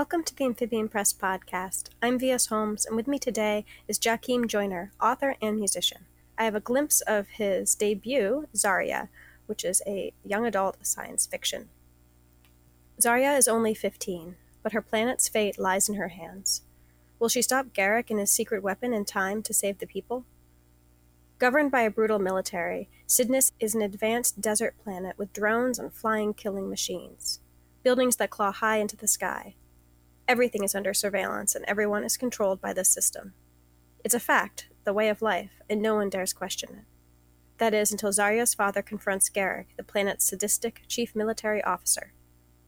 Welcome to the Amphibian Press podcast. I'm V.S. Holmes, and with me today is Jackiem Joyner, author and musician. I have a glimpse of his debut, Zarya, which is a young adult science fiction. Zarya is only 15, but her planet's fate lies in her hands. Will she stop Garak and his secret weapon in time to save the people? Governed by a brutal military, Sydnus is an advanced desert planet with drones and flying killing machines, buildings that claw high into the sky. Everything is under surveillance, and everyone is controlled by this system. It's a fact, the way of life, and no one dares question it. That is, until Zarya's father confronts Garak, the planet's sadistic chief military officer.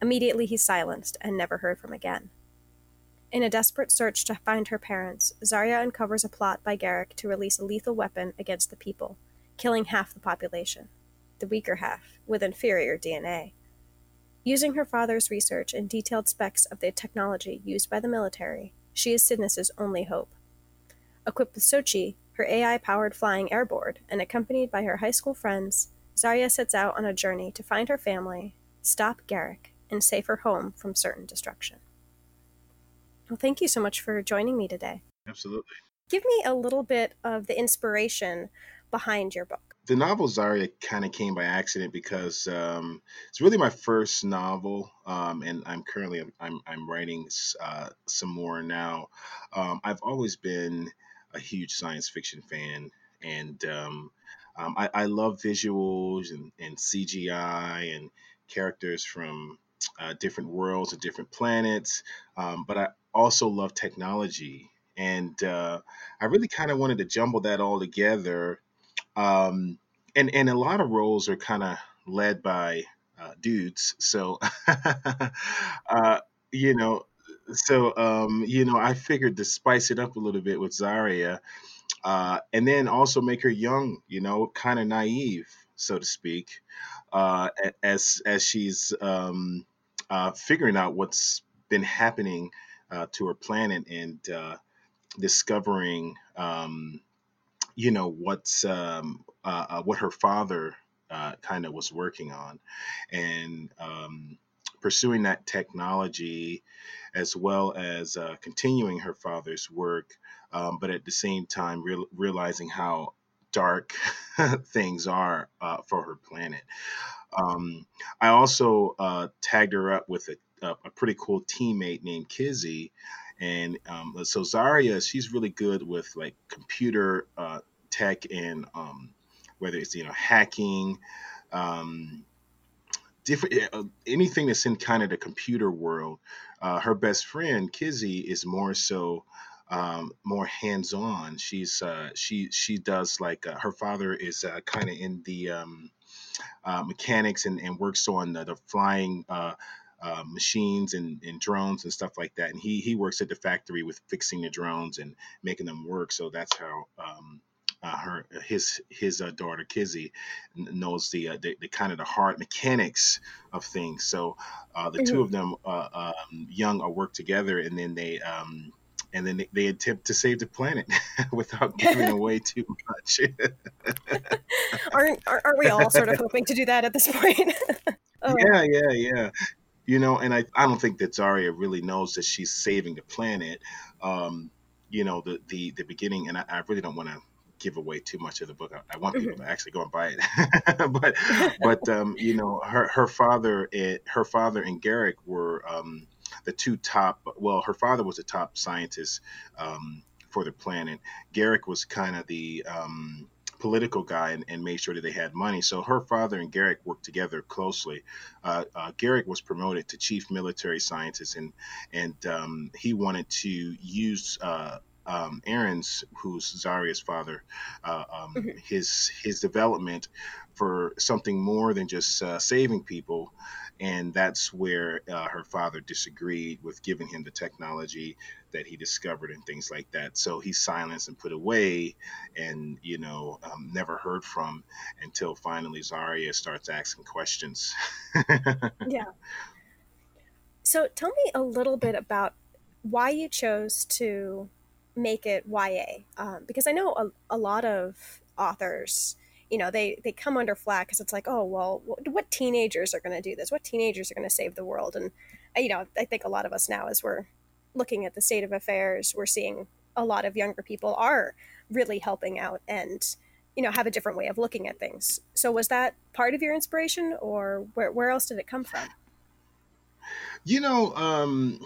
Immediately he's silenced and never heard from again. In a desperate search to find her parents, Zarya uncovers a plot by Garak to release a lethal weapon against the people, killing half the population, the weaker half, with inferior DNA. Using her father's research and detailed specs of the technology used by the military, she is Sydnus's only hope. Equipped with Sochi, her AI powered flying airboard, and accompanied by her high school friends, Zarya sets out on a journey to find her family, stop Garak, and save her home from certain destruction. Well, thank you so much for joining me today. Absolutely. Give me a little bit of the inspiration behind your book the novel Zarya kind of came by accident because um, it's really my first novel, um, and I'm currently I'm I'm writing uh, some more now. Um, I've always been a huge science fiction fan, and um, um, I, I, love visuals and, and CGI and characters from uh, different worlds and different planets. Um, but I also love technology, and uh, I really kind of wanted to jumble that all together um, and and a lot of roles are kind of led by uh, dudes. So, uh, you know, so um, you know, I figured to spice it up a little bit with Zarya, uh, and then also make her young. You know, kind of naive, so to speak, uh, as as she's um, uh, figuring out what's been happening uh, to her planet and uh, discovering. Um, you know what's um, uh, uh, what her father uh, kind of was working on, and um, pursuing that technology, as well as uh, continuing her father's work, um, but at the same time real, realizing how dark things are uh, for her planet. Um, I also uh, tagged her up with a, a, pretty cool teammate named Kizzy. And um, so Zarya, she's really good with like computer uh, tech and um, whether it's you know hacking, um, different uh, anything that's in kind of the computer world. Uh, her best friend Kizzy is more so um, more hands-on. She's uh, she she does like uh, her father is uh, kind of in the um, mechanics and, and works on the, the flying. Uh, machines and, and drones and stuff like that. And he he works at the factory with fixing the drones and making them work. So that's how um, uh, her his his uh, daughter Kizzy knows the, uh, the, the kind of the hard mechanics of things. So uh, the mm-hmm. two of them, uh, um, young, are work together, and then they. Um, and then they, they, attempt to save the planet without giving away too much. aren't, aren't we all sort of hoping to do that at this point? oh. Yeah, yeah, yeah. You know, and I, I don't think that Zarya really knows that she's saving the planet. Um, you know, the, the, the beginning, and I, I really don't want to give away too much of the book. I, I want people mm-hmm. to actually go and buy it. but but um, you know, her her father it, her father and Garak were um, the two top. Well, her father was a top scientist um, for the planet. Garak was kind of the um, political guy and, and, made sure that they had money. So her father and Garak worked together closely. Uh, uh, Garak was promoted to chief military scientist, and and um, he wanted to use uh, um, Aaron's, who's Zarya's father, uh, um, mm-hmm. his his development for something more than just uh, saving people, and that's where uh, her father disagreed with giving him the technology that he discovered and things like that. So he's silenced and put away, and you know um, never heard from until finally Zarya starts asking questions. yeah. So tell me a little bit about why you chose to make it YA um, because I know a, a lot of authors you know they they come under flack because it's like oh well what, what teenagers are going to do this? What teenagers are going to save the world? And you know, I think a lot of us now, as we're looking at the state of affairs, we're seeing a lot of younger people are really helping out and you know have a different way of looking at things. So was that part of your inspiration or where, where else did it come from? You know um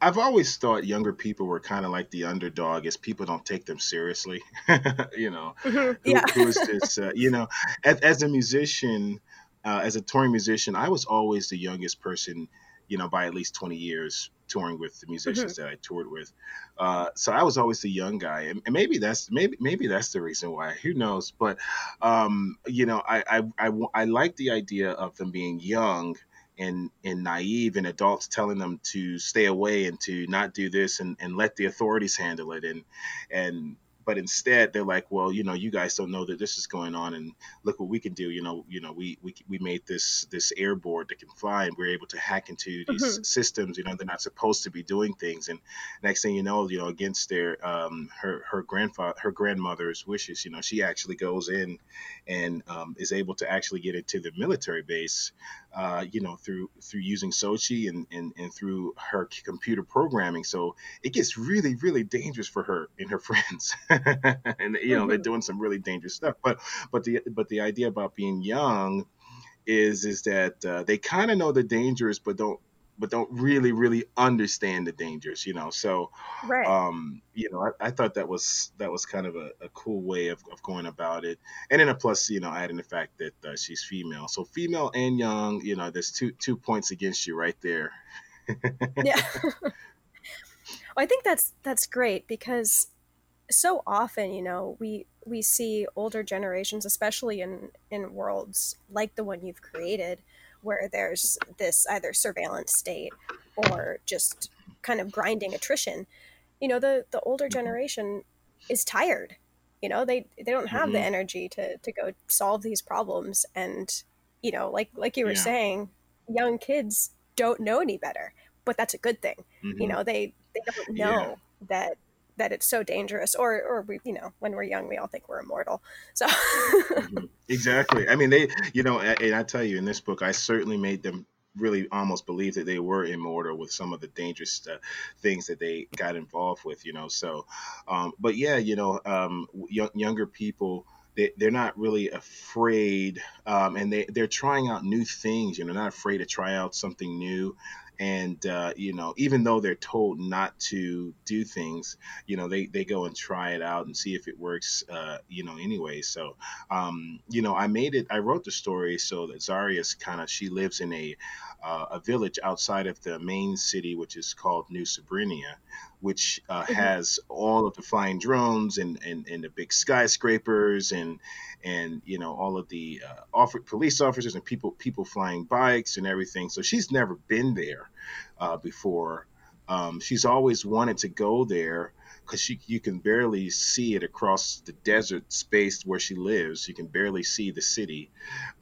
I've always thought younger people were kind of like the underdog, as people don't take them seriously. you know, mm-hmm. who, yeah who is this? Uh, you know, as, as a musician, uh, as a touring musician, I was always the youngest person, you know, by at least 20 years touring with the musicians mm-hmm. that I toured with. Uh, so I was always the young guy, and, and, maybe that's maybe maybe that's the reason why. Who knows? But um, you know, I, I I I like the idea of them being young and and naive and adults telling them to stay away and to not do this and, and let the authorities handle it. And and but instead they're like well you know you guys don't know that this is going on and look what we can do. You know you know we we, we made this this airboard that can fly and we're able to hack into these mm-hmm. systems. You know they're not supposed to be doing things. And next thing you know you know against their um her her grandfather her grandmother's wishes you know she actually goes in and um, is able to actually get into the military base uh, you know through through using sochi and, and and through her computer programming. So it gets really really dangerous for her and her friends and you know mm-hmm. they're doing some really dangerous stuff. But but the but the idea about being young is is that uh, they kind of know the dangers, but don't but don't really really understand the dangers you know so right. um you know I, I, thought that was that was kind of a, a cool way of, of going about it and then a plus you know adding the fact that uh, she's female so female and young you know there's two two points against you right there yeah well, i think that's that's great because so often, you know, we we see older generations, especially in in worlds like the one you've created, where there's this either surveillance state or just kind of grinding attrition. You know, the the older mm-hmm. generation is tired. You know, they they don't have mm-hmm. the energy to to go solve these problems, and you know, like like you were yeah. saying, young kids don't know any better, but that's a good thing. Mm-hmm. You know, they they don't know yeah. that that it's so dangerous or or we you know when we're young we all think we're immortal. So mm-hmm. exactly. I mean they you know and i tell you in this book i certainly made them really almost believe that they were immortal with some of the dangerous uh, things that they got involved with you know so um, but yeah you know um, y- younger people they, they're not really afraid um, and they, they're trying out new things you know not afraid to try out something new and uh, you know even though they're told not to do things you know they, they go and try it out and see if it works uh, you know anyway so um, you know i made it i wrote the story so that zarya's kind of she lives in a uh, a village outside of the main city which is called new sabrinia which uh, mm-hmm. has all of the flying drones and, and, and the big skyscrapers and and you know all of the uh, police officers and people people flying bikes and everything. So she's never been there uh, before. Um, she's always wanted to go there because you can barely see it across the desert space where she lives. You can barely see the city.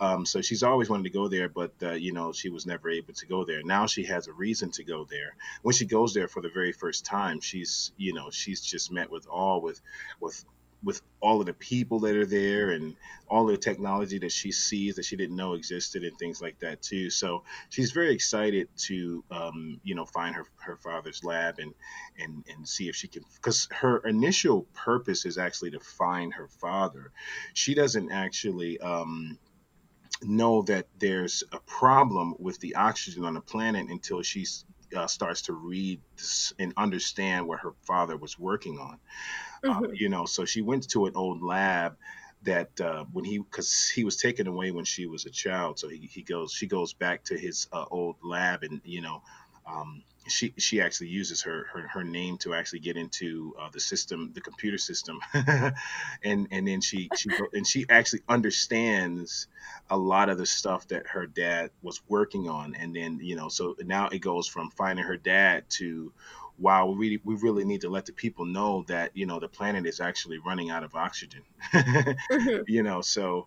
Um, so she's always wanted to go there, but uh, you know she was never able to go there. Now she has a reason to go there. When she goes there for the very first time, she's you know she's just met with awe with with with all of the people that are there and all the technology that she sees that she didn't know existed and things like that too. So she's very excited to um, you know find her her father's lab and and and see if she can because her initial purpose is actually to find her father. She doesn't actually um, know that there's a problem with the oxygen on the planet until she uh, starts to read and understand what her father was working on. Um, mm-hmm. you know, so she went to an old lab that uh, when he because he was taken away when she was a child so he, he goes she goes back to his uh, old lab and you know um, she she actually uses her her, her name to actually get into uh, the system, the computer system, and and then she she and she actually understands a lot of the stuff that her dad was working on, and then you know so now it goes from finding her dad to wow, we really, we really need to let the people know that you know the planet is actually running out of oxygen. mm-hmm. You know, so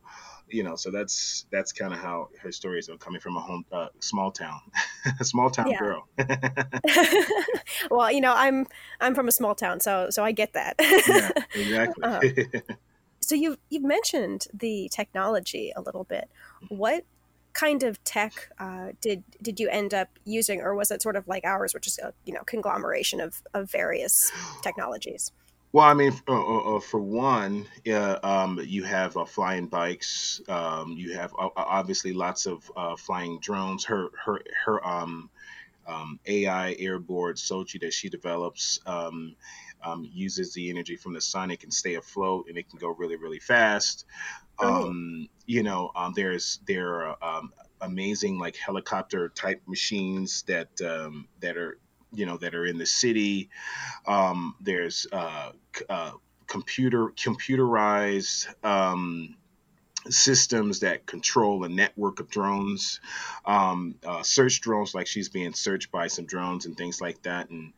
you know, so that's that's kind of how her story is coming from a home uh, small town, small town girl. well, you know, I'm I'm from a small town, so so I get that. yeah, exactly. Uh, so you've you've mentioned the technology a little bit. What kind of tech uh, did did you end up using, or was it sort of like ours, which is a you know conglomeration of of various technologies? Well, I mean, uh, uh, uh, for one, uh, um, you have uh, flying bikes. Um, you have uh, obviously lots of uh, flying drones. Her her her um, um, AI airboard Sochi that she develops um, uses the energy from the sun. It can stay afloat and it can go really really fast. Um, you know, um, there's there are um, amazing like helicopter type machines that um, that are you know that are in the city. Um, there's uh, uh, computer computerized um, systems that control a network of drones, um, uh, search drones like she's being searched by some drones and things like that, and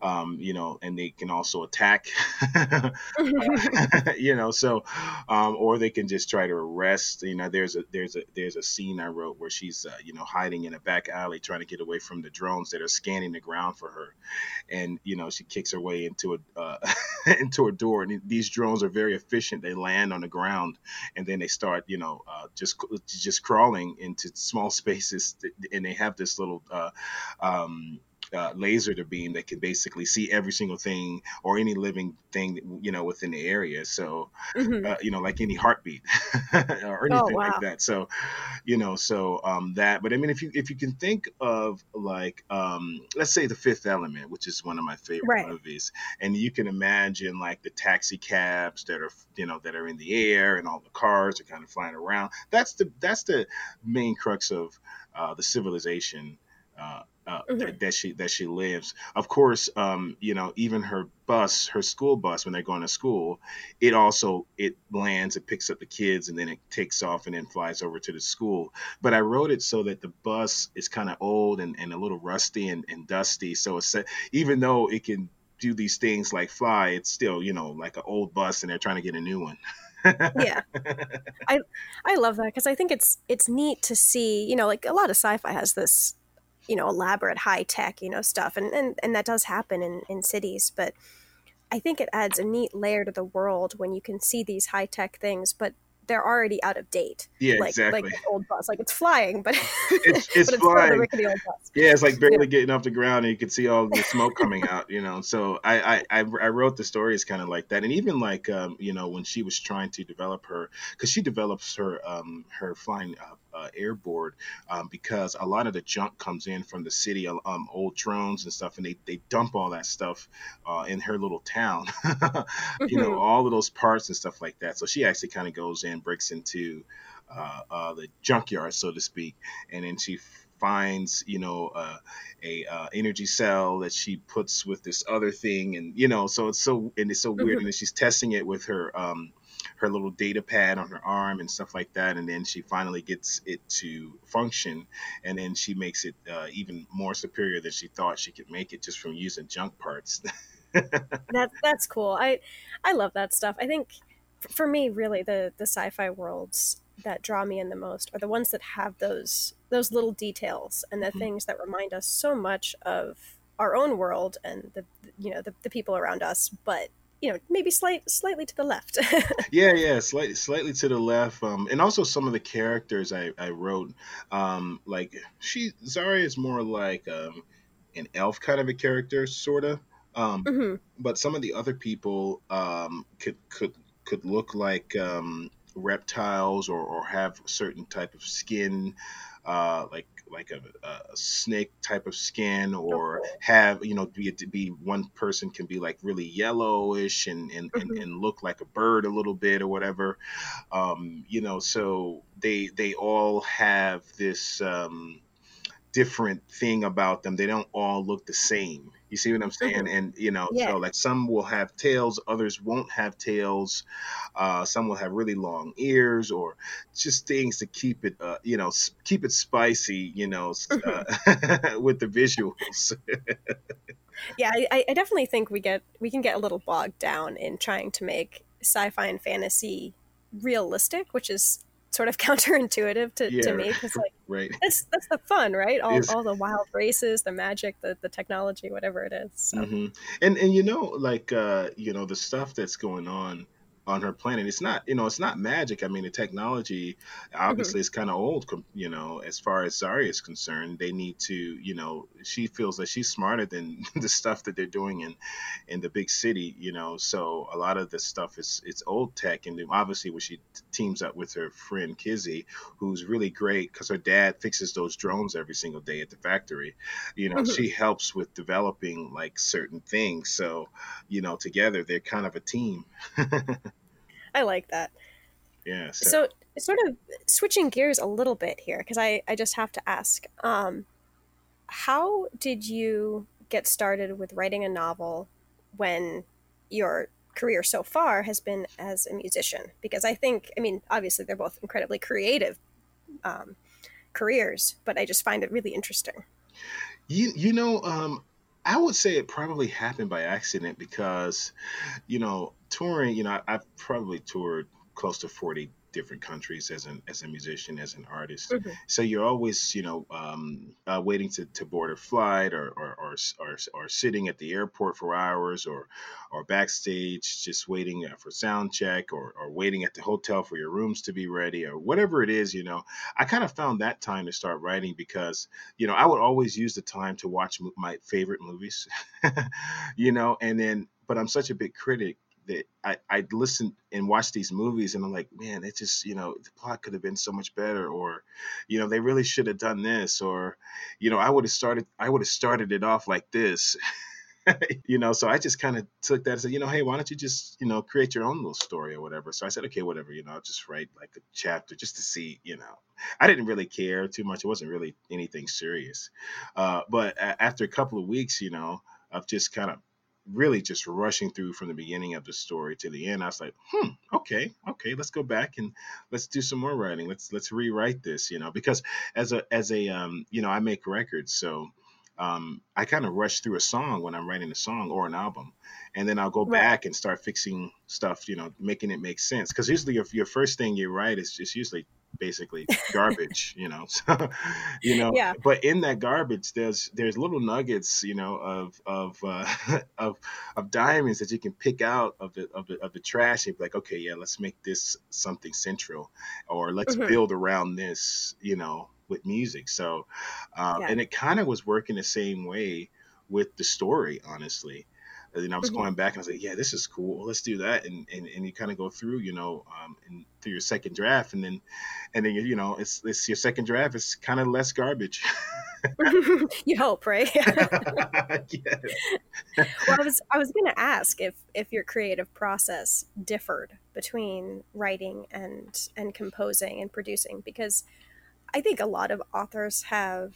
um, you know, and they can also attack, you know, so um, or they can just try to arrest. You know, there's a there's a there's a scene I wrote where she's uh, you know hiding in a back alley trying to get away from the drones that are scanning the ground for her, and you know she kicks her way into a uh, into a door, and these drones are very efficient. They land on the ground and then they start you know uh, just just crawling into small spaces and they have this little uh, um, uh, laser to beam that can basically see every single thing or any living thing you know within the area. So hmm uh, you know like any heartbeat or Oh anything like that. So you know so um that but i mean if you if you can think of like um let's say the fifth element which is one of my favorite Right. movies and you can imagine like the taxi cabs that are you know that are in the air and all the cars are kind of flying around. That's the that's the main crux of uh, the civilization uh, uh, hmm that, that she that she lives. Of course, um, you know, even her bus, her school bus, when they're going to school, it also it lands, it picks up the kids, and then it takes off and then flies over to the school. But I wrote it so that the bus is kind of old and, and a little rusty and, and dusty. So it's even though it can do these things like fly, it's still you know like an old bus, and they're trying to get a new one. Yeah. I I love that because I think it's it's neat to see, you know, like a lot of sci-fi has this, you know, elaborate high tech, you know, stuff and, and and that does happen in in cities, but I think it adds a neat layer to the world when you can see these high tech things, but they're already out of date. yeah, Like like exactly. this old bus, like it's flying, but It's it's but it's flying. rickety old bus. Yeah, it's like Yeah. barely getting off the ground, and you can see all the smoke coming out. You know, so I I, I I wrote the stories kind of like that, and even like um, you know when she was trying to develop her, because she develops her um her flying uh, uh, airboard um, because a lot of the junk comes in from the city, uh, um, old drones and stuff, and they they dump all that stuff uh, in her little town. you know, hmm all of those parts and stuff like that. So she actually kind of goes in, breaks into uh, uh, the junkyard, so to speak, and then she finds you know uh, a uh, energy cell that she puts with this other thing and you know so it's so and it's so weird and hmm then she's testing it with her um her little data pad on her arm and stuff like that and then she finally gets it to function and then she makes it uh, even more superior than she thought she could make it just from using junk parts That that's cool. I I love that stuff. I think for me, really, the the sci-fi worlds that draw me in the most are the ones that have those those little details and the Mhm. things that remind us so much of our own world and the you know the, the people around us, but you know maybe slight slightly to the left. Yeah, yeah, slightly slightly to the left. Um, and also some of the characters I, I wrote, um, like she Zarya is more like um an elf kind of a character, sorta. Um, hmm but some of the other people um could could could look like um reptiles or, or have a certain type of skin, uh, like like a, a snake type of skin, or have you know be to be one person can be like really yellowish and and, and hmm and look like a bird a little bit or whatever. Um you know so they they all have this um different thing about them. They don't all look the same you see what i'm hmm saying? And you know Yeah, so like some will have tails others won't have tails. Uh some will have really long ears or just things to keep it uh you know keep it spicy you know s- hmm uh, with the visuals. Yeah. I, I definitely think we get we can get a little bogged down in trying to make sci-fi and fantasy realistic, which is sort of counterintuitive to, to me because like right. that's that's the fun right? All, all the wild races the magic the, the technology whatever it is so. Hmm And and you know, like uh, you know, the stuff that's going on on her planet. It's not, you know, it's not magic. I mean, the technology hmm obviously is kind of old, you know, as far as Zarya is concerned. They need to, you know, she feels that she's smarter than the stuff that they're doing in in the big city, you know. So a lot of the stuff is it's old tech, and obviously when she teams up with her friend Kizzy, who's really great because her dad fixes those drones every single day at the factory. You know, hmm she helps with developing like certain things. So, you know, together they're kind of a team. I like that. yeah. So So, sort of switching gears a little bit here, because I, I just have to ask um, how did you get started with writing a novel when your career so far has been as a musician? Because I think, I mean, obviously they're both incredibly creative um, careers, but I just find it really interesting. you you know, um, I would say it probably happened by accident because you know, touring, you know, I, I've probably toured close to 40 different countries as an as a musician, as an artist. hmm So you're always, you know, um, uh, waiting to, to board a flight or or, or or or sitting at the airport for hours or or backstage just waiting uh, for sound check or, or waiting at the hotel for your rooms to be ready or whatever it is, you know. I kind of found that time to start writing because, you know, I would always use the time to watch my favorite movies, you know, and then but I'm such a big critic that I, I'd listen and watch these movies and I'm like, man, it just, you know, the plot could have been so much better or, you know, they really should have done this or, you know, I would have started I would have started it off like this. you know, so I just kind of took that and said, you know, hey, why don't you just, you know, create your own little story or whatever. So I said, okay, whatever, you know, I'll just write like a chapter just to see, you know. I didn't really care too much. It wasn't really anything serious. Uh, but after a couple of weeks, you know, of just kind of really just rushing through from the beginning of the story to the end, I was like, hmm, okay, okay, let's go back and let's do some more writing. Let's let's rewrite this, you know, because as a as a um, you know, I make records, so um, I kind of rush through a song when I'm writing a song or an album, and then I'll go Right. back and start fixing stuff, you know, making it make sense. Because usually, your your first thing you write is just usually basically garbage, you know. So, you know, Yeah. but in that garbage, there's there's little nuggets, you know, of of uh, of of diamonds that you can pick out of the of the of the trash and be like, okay, yeah, let's make this something central, or let's hmm build around this, you know, with music. So um, Yeah. and it kind of was working the same way with the story, honestly. And then I was hmm going back and I was like, yeah, this is cool. Let's do that. And and, and you kind of go through, you know, um, and through your second draft, and then and then you you know, it's it's your second draft. It's kind of less garbage. you hope, right? yes. well, I was I was going to ask if if your creative process differed between writing and and composing and producing because I think a lot of authors have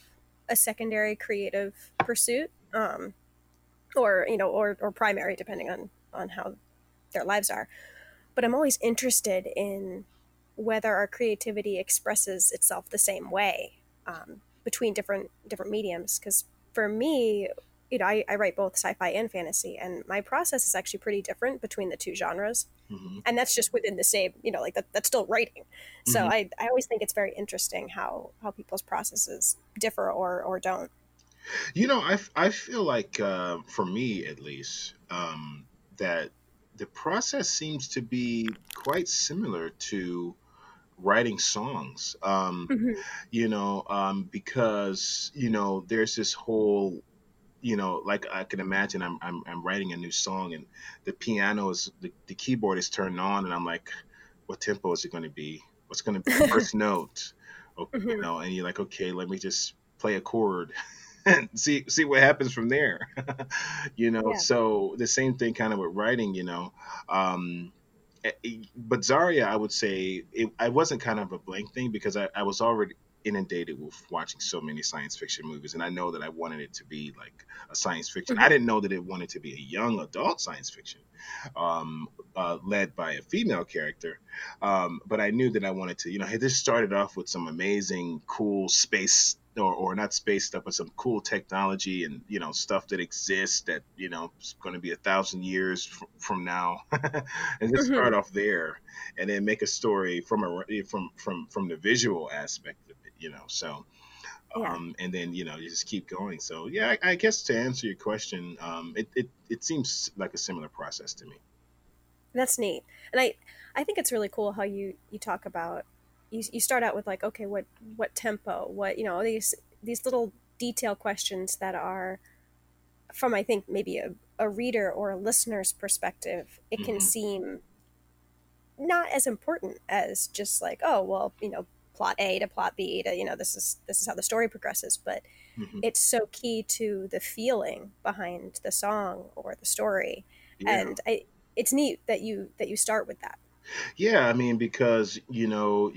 a secondary creative pursuit, um, or you know, or or primary depending on on how their lives are. But I'm always interested in whether our creativity expresses itself the same way um, between different different mediums. Because for me, you know, I, I write both sci-fi and fantasy, and my process is actually pretty different between the two genres. Hmm and that's just within the same you know like that that's still writing. So hmm i i always think it's very interesting how how people's processes differ or or don't You know, I, f- I feel like, uh, for me at least, um, that the process seems to be quite similar to writing songs. Um, hmm you know, um, because you know, there's this whole, you know, like I can imagine I'm I'm, I'm writing a new song and the piano is the, the keyboard is turned on and I'm like, what tempo is it going to be? What's going to be the first note? Oh, you hmm know, and you're like, okay, let me just play a chord see see what happens from there. you know, yeah so the same thing kind of with writing. You know. Um, eh, eh, but Zarya, I would say it, I wasn't kind of a blank thing because I, I was already inundated with watching so many science fiction movies, and I know that I wanted it to be like a science fiction. I hmm didn't know that it wanted to be a young adult science fiction, um, uh, led by a female character. Um, but I knew that I wanted to, you know, hey, this started off with some amazing, cool space. Or, or not space stuff, but some cool technology and you know stuff that exists that you know is going to be a thousand years fr- from now, and just hmm start off there, and then make a story from a from from from the visual aspect of it, you know. So, yeah um, and then you know you just keep going. So yeah, I, I guess to answer your question, um, it, it it seems like a similar process to me. That's neat, and I I think it's really cool how you you talk about you you start out with like okay what what tempo what you know these these little detail questions that are from I think maybe a, a reader or a listener's perspective it can hmm seem not as important as just like oh well you know plot A to plot B to you know this is this is how the story progresses but hmm it's so key to the feeling behind the song or the story. Yeah. and I, it's neat that you that you start with that. Yeah, I mean, because you know,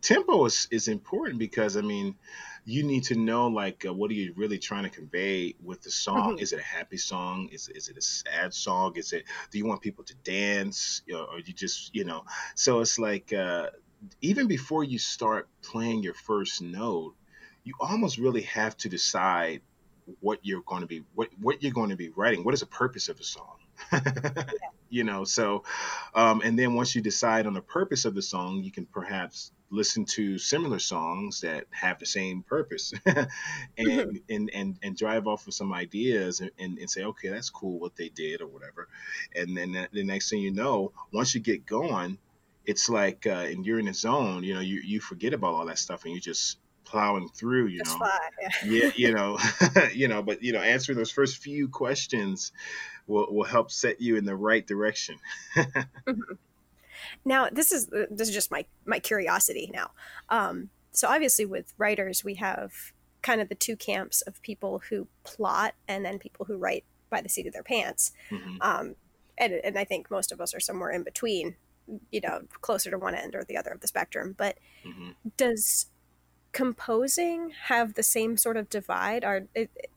tempo is is important because I mean, you need to know like uh, what are you really trying to convey with the song? hmm Is it a happy song? Is is it a sad song? Is it do you want people to dance? You know, or you just you know? So it's like uh, even before you start playing your first note, you almost really have to decide what you're going to be what what you're going to be writing. What is the purpose of the song? you know, so um, and then once you decide on the purpose of the song, you can perhaps listen to similar songs that have the same purpose and, and and and drive off of some ideas and, and, and say okay that's cool what they did or whatever. And then the the next thing you know once you get going it's like uh, and you're in the zone you know you, you forget about all that stuff and you're just plowing through you just know? yeah yeah. you know you know but you know answering those first few questions will, will help set you in the right direction. Mhm. now this is uh, this is just my my curiosity now. Um so obviously with writers we have kind of the two camps of people who plot and then people who write by the seat of their pants. Hmm um and, and i think most of us are somewhere in between you know closer to one end or the other of the spectrum but hmm does composing have the same sort of divide? Or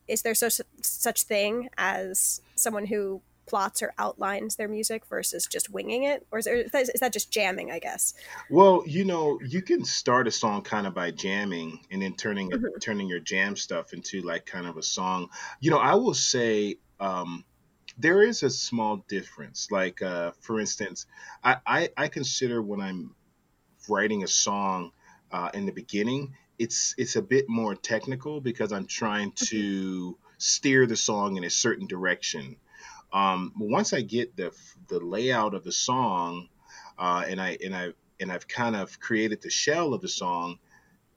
is there such such thing as someone who plots or outlines their music versus just winging it, or is, there, is that just jamming? I guess. Well, you know, you can start a song kind of by jamming and then turning it, hmm turning your jam stuff into like kind of a song. You know, I will say um, there is a small difference. Like, uh, for instance, I, I, I consider when I'm writing a song uh, in the beginning, it's it's a bit more technical because I'm trying to steer the song in a certain direction um, once I get the the layout of the song, uh, and I and I and I've kind of created the shell of the song,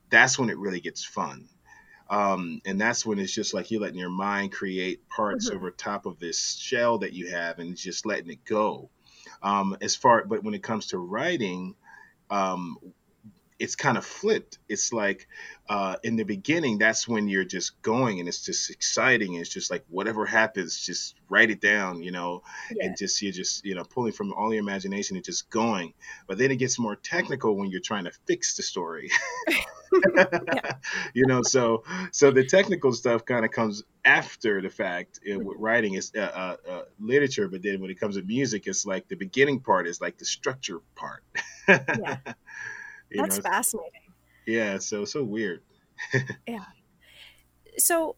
that's when it really gets fun. Um, and that's when it's just like you're letting your mind create parts hmm over top of this shell that you have, and just letting it go. Um, as far, but when it comes to writing, um, it's kind of flipped. It's like uh, in the beginning, that's when you're just going and it's just exciting. It's just like whatever happens, just write it down, you know, Yeah. and just you're just you know pulling from all your imagination and just going. But then it gets more technical when you're trying to fix the story, you know. So so the technical stuff kind of comes after the fact uh, with Mhm. writing is uh, uh, uh, literature, but then when it comes to music, it's like the beginning part is like the structure part. Yeah. That's know, fascinating. yeah, so so weird. Yeah. So,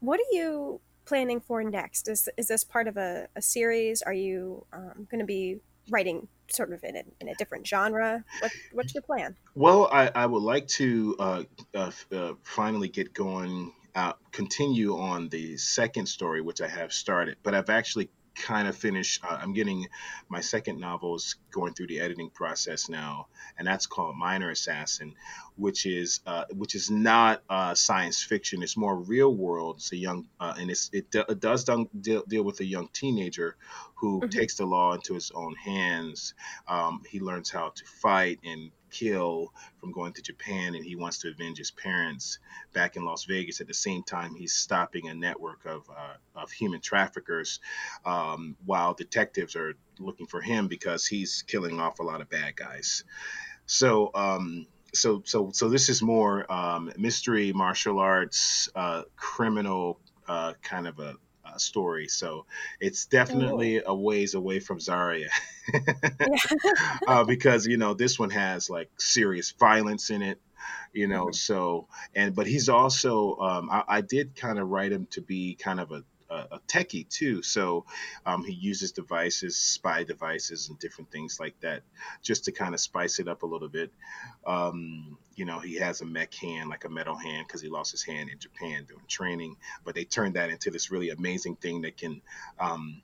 what are you planning for next? Is is this part of a, a series? Are you um, going to be writing sort of in a, in a different genre? What what's your plan? Well, I, I would like to uh, uh, uh, finally get going, uh, continue on the second story, which I have started, but I've actually kind of finished. Uh, I'm getting my second novel is going through the editing process now, and that's called Minor Assassin, which is uh, which is not uh, science fiction. It's more real world. It's a young uh, and it's, it, it does deal, deal with a young teenager who hmm takes the law into his own hands um, he learns how to fight and kill from going to Japan, and he wants to avenge his parents back in Las Vegas. At the same time, he's stopping a network of uh, of human traffickers, um, while detectives are looking for him because he's killing off a lot of bad guys. So. Um, so, so, so this is more um, mystery, martial arts, uh, criminal uh, kind of a, a story. So it's Oh, definitely a ways away from Zarya. uh, because you know this one has like serious violence in it you know hmm so and but he's also um, I, I did kind of write him to be kind of a a, a techie too. So um, he uses devices spy devices and different things like that just to kind of spice it up a little bit. Um, you know he has a mech hand like a metal hand because he lost his hand in japan during training but they turned that into this really amazing thing that can um,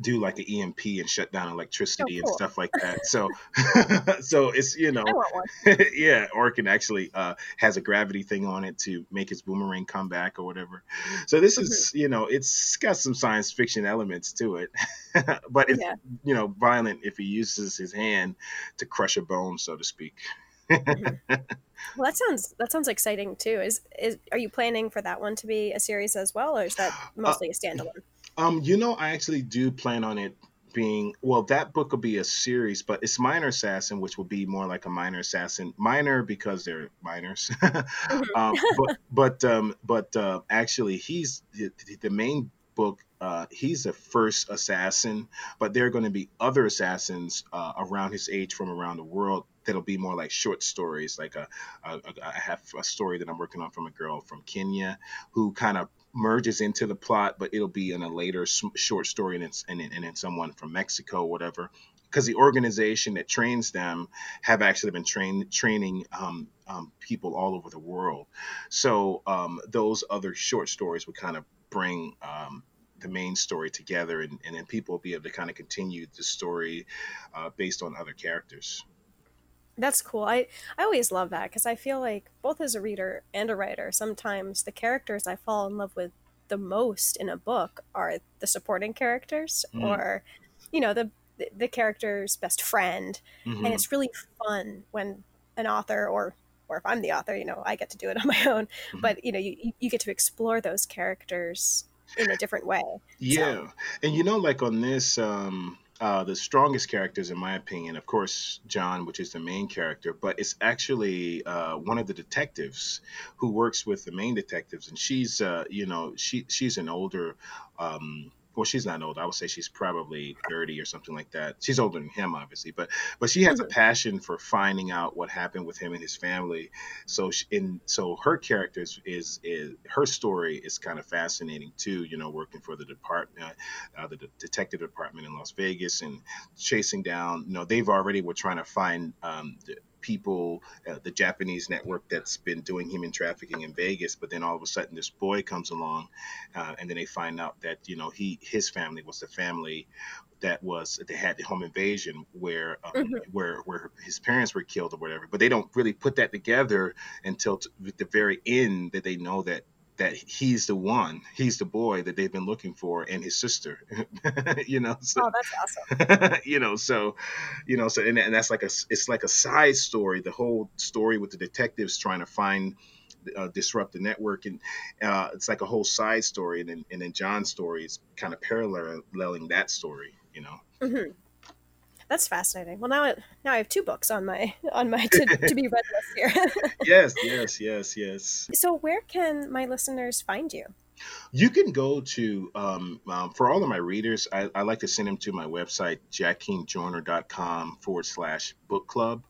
do like an EMP and shut down electricity Oh, cool. and stuff like that. So, so it's you know, I want one. yeah, or it can actually uh, has a gravity thing on it to make his boomerang come back or whatever. So this Mhm. is you know, it's got some science fiction elements to it, but it's Yeah. you know violent if he uses his hand to crush a bone, so to speak. Mhm. Well, that sounds that sounds exciting too. Is is are you planning for that one to be a series as well, or is that mostly a standalone? Um, you know, I actually do plan on it being well. That book will be a series, but it's Minor Assassin, which will be more like a minor assassin. Minor because they're minors, Mhm. um, but but um, but uh, actually, he's the, the main book. Uh, he's the first assassin, but there are going to be other assassins uh, around his age from around the world that'll be more like short stories. Like a, a, a, I have a story that I'm working on from a girl from Kenya who kind of merges into the plot, but it'll be in a later short story, and it's and, and then someone from Mexico, whatever. Because the organization that trains them have actually been train, training um, um, people all over the world. So um, those other short stories would kind of bring um, the main story together, and, and then people will be able to kind of continue the story uh, based on other characters. That's cool. I I always love that because I feel like both as a reader and a writer, sometimes the characters I fall in love with the most in a book are the supporting characters Mm, or you know the the character's best friend and mhm, it's really fun when an author or or if I'm the author, you know, I get to do it on my own, mhm. but you know, you you- get to explore those characters in a different way. So, Yeah, and you know, like on this, um, uh, the strongest characters, in my opinion, of course, John, which is the main character, but it's actually uh, one of the detectives who works with the main detectives, and she's, uh, you know, she she's an older. Um, well, she's not old. I would say she's probably thirty or something like that. She's older than him, obviously, but but she has a mhm, passion for finding out what happened with him and his family. So, she, in so her character is, is is her story is kind of fascinating too. You know, working for the department uh, the de- detective department in Las Vegas and chasing down. You know, they've already were trying to find um, the people, uh, the Japanese network that's been doing human trafficking in Vegas. But then all of a sudden, this boy comes along, uh, and then they find out that you know he his family was the family that was they had the home invasion where um, mhm. where where his parents were killed or whatever. But they don't really put that together until t- the very end that they know that that he's the one, he's the boy that they've been looking for, and his sister. you know, so Oh, that's awesome. you know, so you know, so and, and that's like a it's like a side story. The whole story with the detectives trying to find. Uh, disrupt the network and uh, it's like a whole side story and then, and then john's story is kind of paralleling that story you know hmm That's fascinating. Well, now I, now I have two books on my on my to, to be read list here. yes yes yes yes so, where can my listeners find you? You can go to, um, um, for all of my readers, I, I like to send them to my website, jackiemjoyner.com forward slash book club.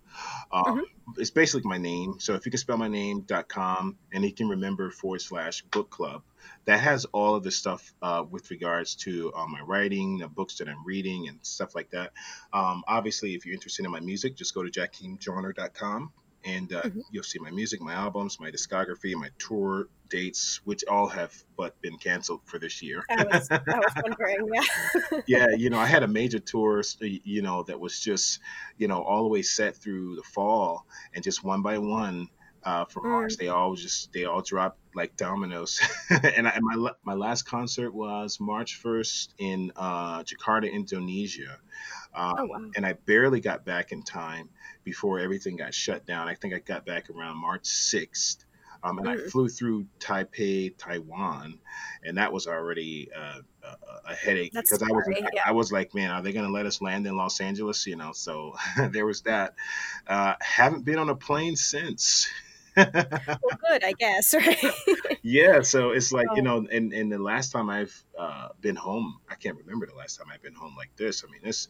Um, hmm it's basically my name. So if you can spell my name, dot com, and you can remember forward slash book club, that has all of the stuff uh, with regards to uh, my writing, the books that I'm reading, and stuff like that. Um, obviously, if you're interested in my music, just go to jackingjoyner.com and uh, hmm you'll see my music, my albums, my discography, my tour dates, which all have but been canceled for this year. I was I was wondering. Yeah. yeah, you know, I had a major tour, you know, that was just, you know, all the way set through the fall, and just one by one, uh, March, Mm. they all just they all dropped like dominoes. and, I, and my my last concert was March first in uh, Jakarta, Indonesia, um, Oh wow. and I barely got back in time before everything got shut down. I think I got back around March sixth. Um, and I Mm. flew through Taipei, Taiwan, and that was already uh, a, a headache That's because I was. Yeah. I was like, man, are they going to let us land in Los Angeles? You know, so there was that. Uh, haven't been on a plane since. Well, good, I guess. Right. yeah, so it's like you oh, know, and and the last time I've uh, been home, I can't remember the last time I've been home like this. I mean, this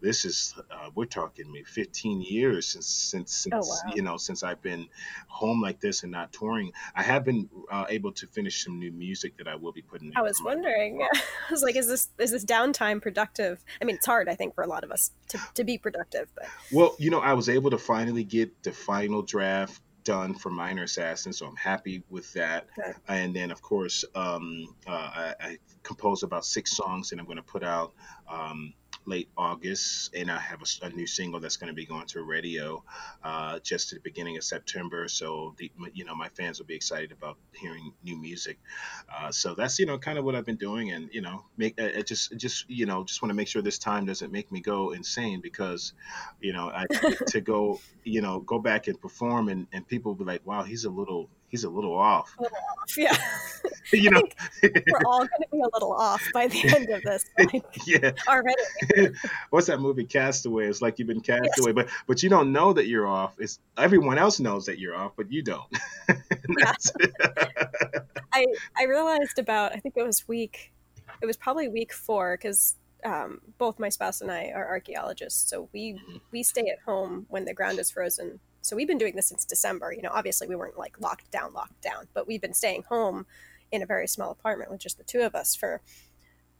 this is uh, we're talking maybe 15 years since since oh since wow. you know since I've been home like this and not touring. I have been uh, able to finish some new music that I will be putting I was wondering. I was like, is this is this downtime productive? I mean, it's hard, I think, for a lot of us to, to be productive, but Well, you know, I was able to finally get the final draft done for Minor Assassin, so I'm happy with that. Good. And then, of course, um, uh, I, I composed about six songs, and I'm going to put out um, late August, and I have a, a new single that's going to be going to radio uh, just at the beginning of September. So the you know my fans will be excited about hearing new music. Uh, so that's you know kind of what I've been doing, and you know make it just just you know just want to make sure this time doesn't make me go insane because you know I to go you know go back and perform and and people will be like wow he's a little he's a little off. A little off, yeah. you know, we're all going to be a little off by the end of this. Like, yeah. Already. What's that movie Castaway? It's like you've been cast yes. away, but but you don't know that you're off. It's everyone else knows that you're off, but you don't. I I realized about I think it was week it was probably week four because um, both my spouse and I are archaeologists, so we mm-hmm. we stay at home when the ground is frozen so we've been doing this since December. You know, obviously we weren't like locked down, locked down, but we've been staying home in a very small apartment with just the two of us for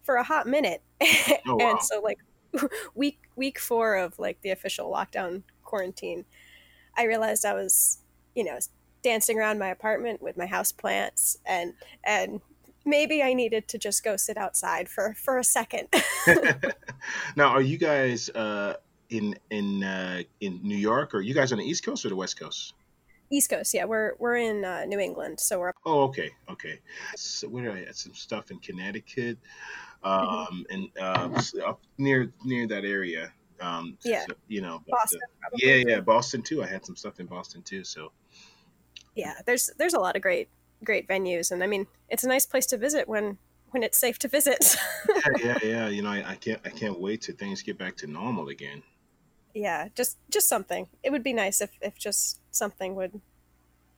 for a hot minute. Oh, wow. and so like week week four of like the official lockdown quarantine, I realized I was, you know, dancing around my apartment with my house plants and and maybe I needed to just go sit outside for for a second. now, are you guys uh in in uh, in New York, or you guys on the East Coast or the West Coast? East Coast, yeah. We're we're in uh, New England, so we're. Oh, okay, okay. So where I had some stuff in Connecticut, um, mm-hmm. and uh, up near near that area. Um, yeah. So, you know, but, Boston. Uh, yeah, yeah, Boston too. I had some stuff in Boston too. So. Yeah, there's there's a lot of great great venues, and I mean, it's a nice place to visit when when it's safe to visit. yeah, yeah, yeah. You know, I, I can't I can't wait till things get back to normal again yeah just just something. It would be nice if if just something would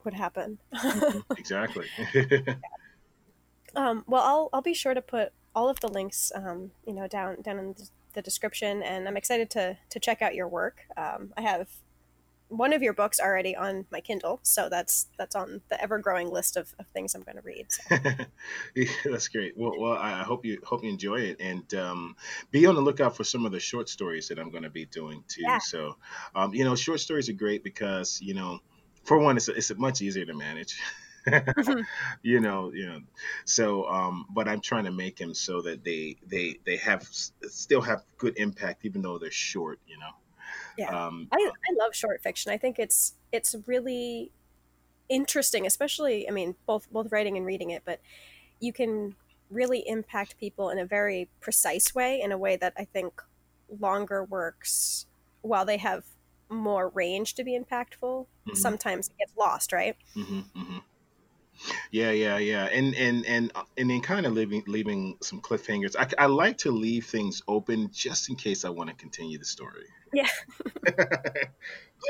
would happen. Exactly. Um, well i'll i'll be sure to put all of the links um, you know down down in the description and i'm excited to to check out your work. Um, i have one of your books already on my Kindle, so that's that's on the ever growing list of, of things I'm going to read. So. yeah, that's great. Well, well, I hope you hope you enjoy it, and um, be on the lookout for some of the short stories that I'm going to be doing too. Yeah. So, um, you know, short stories are great because you know, for one, it's it's much easier to manage. mm-hmm. you know you know so um but i'm trying to make them so that they they they have still have good impact even though they're short you know yeah, um, I, I love short fiction. I think it's it's really interesting, especially. I mean, both both writing and reading it, but you can really impact people in a very precise way, in a way that I think longer works, while they have more range to be impactful, mm-hmm. sometimes it gets lost, right? Mm-hmm, mm-hmm. Yeah, yeah, yeah, and and and uh, and then kind of leaving leaving some cliffhangers. I, I like to leave things open just in case I want to continue the story. Yeah.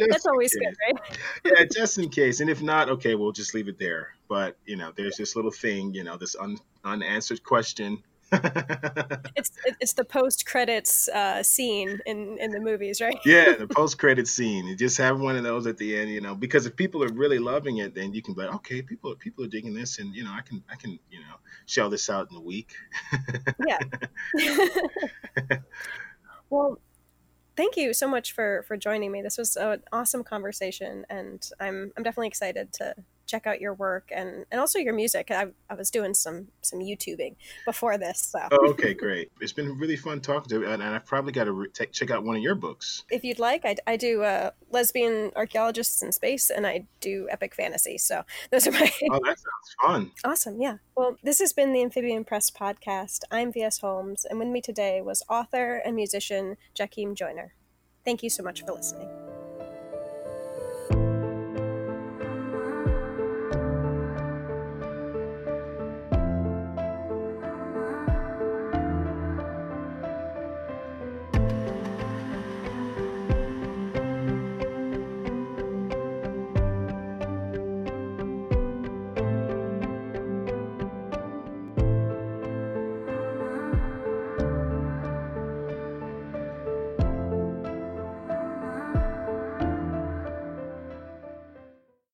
That's always good, right? yeah, just in case. And if not, okay, we'll just leave it there. But, you know, there's this little thing, you know, this un- unanswered question. It's it's the post credits uh, scene in in the movies, right? yeah, the post credit scene. You just have one of those at the end, you know, because if people are really loving it, then you can be like, okay, people people are digging this, and you know, I can I can you know shell this out in a week. yeah. well, thank you so much for for joining me. This was an awesome conversation, and I'm I'm definitely excited to check out your work and and also your music. I, I was doing some some YouTubing before this. So oh, okay, great. It's been really fun talking to you, and, and I've probably got to re- t- check out one of your books. If you'd like, I, I do uh, lesbian archaeologists in space, and I do epic fantasy. So those are my. oh, that sounds fun. Awesome, yeah. Well, this has been the Amphibian Press podcast. I'm V.S. Holmes, and with me today was author and musician Jackiem Joyner. Thank you so much for listening.